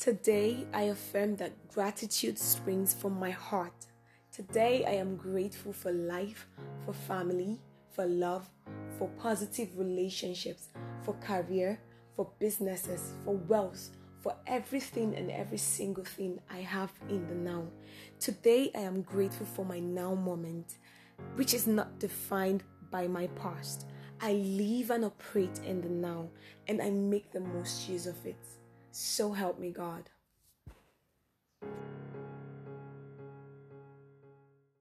Today, I affirm that gratitude springs from my heart. Today, I am grateful for life, for family, for love, for positive relationships, for career, for businesses, for wealth, for everything and every single thing I have in the now. Today, I am grateful for my now moment, which is not defined by my past. I live and operate in the now, and I make the most use of it. So help me, God.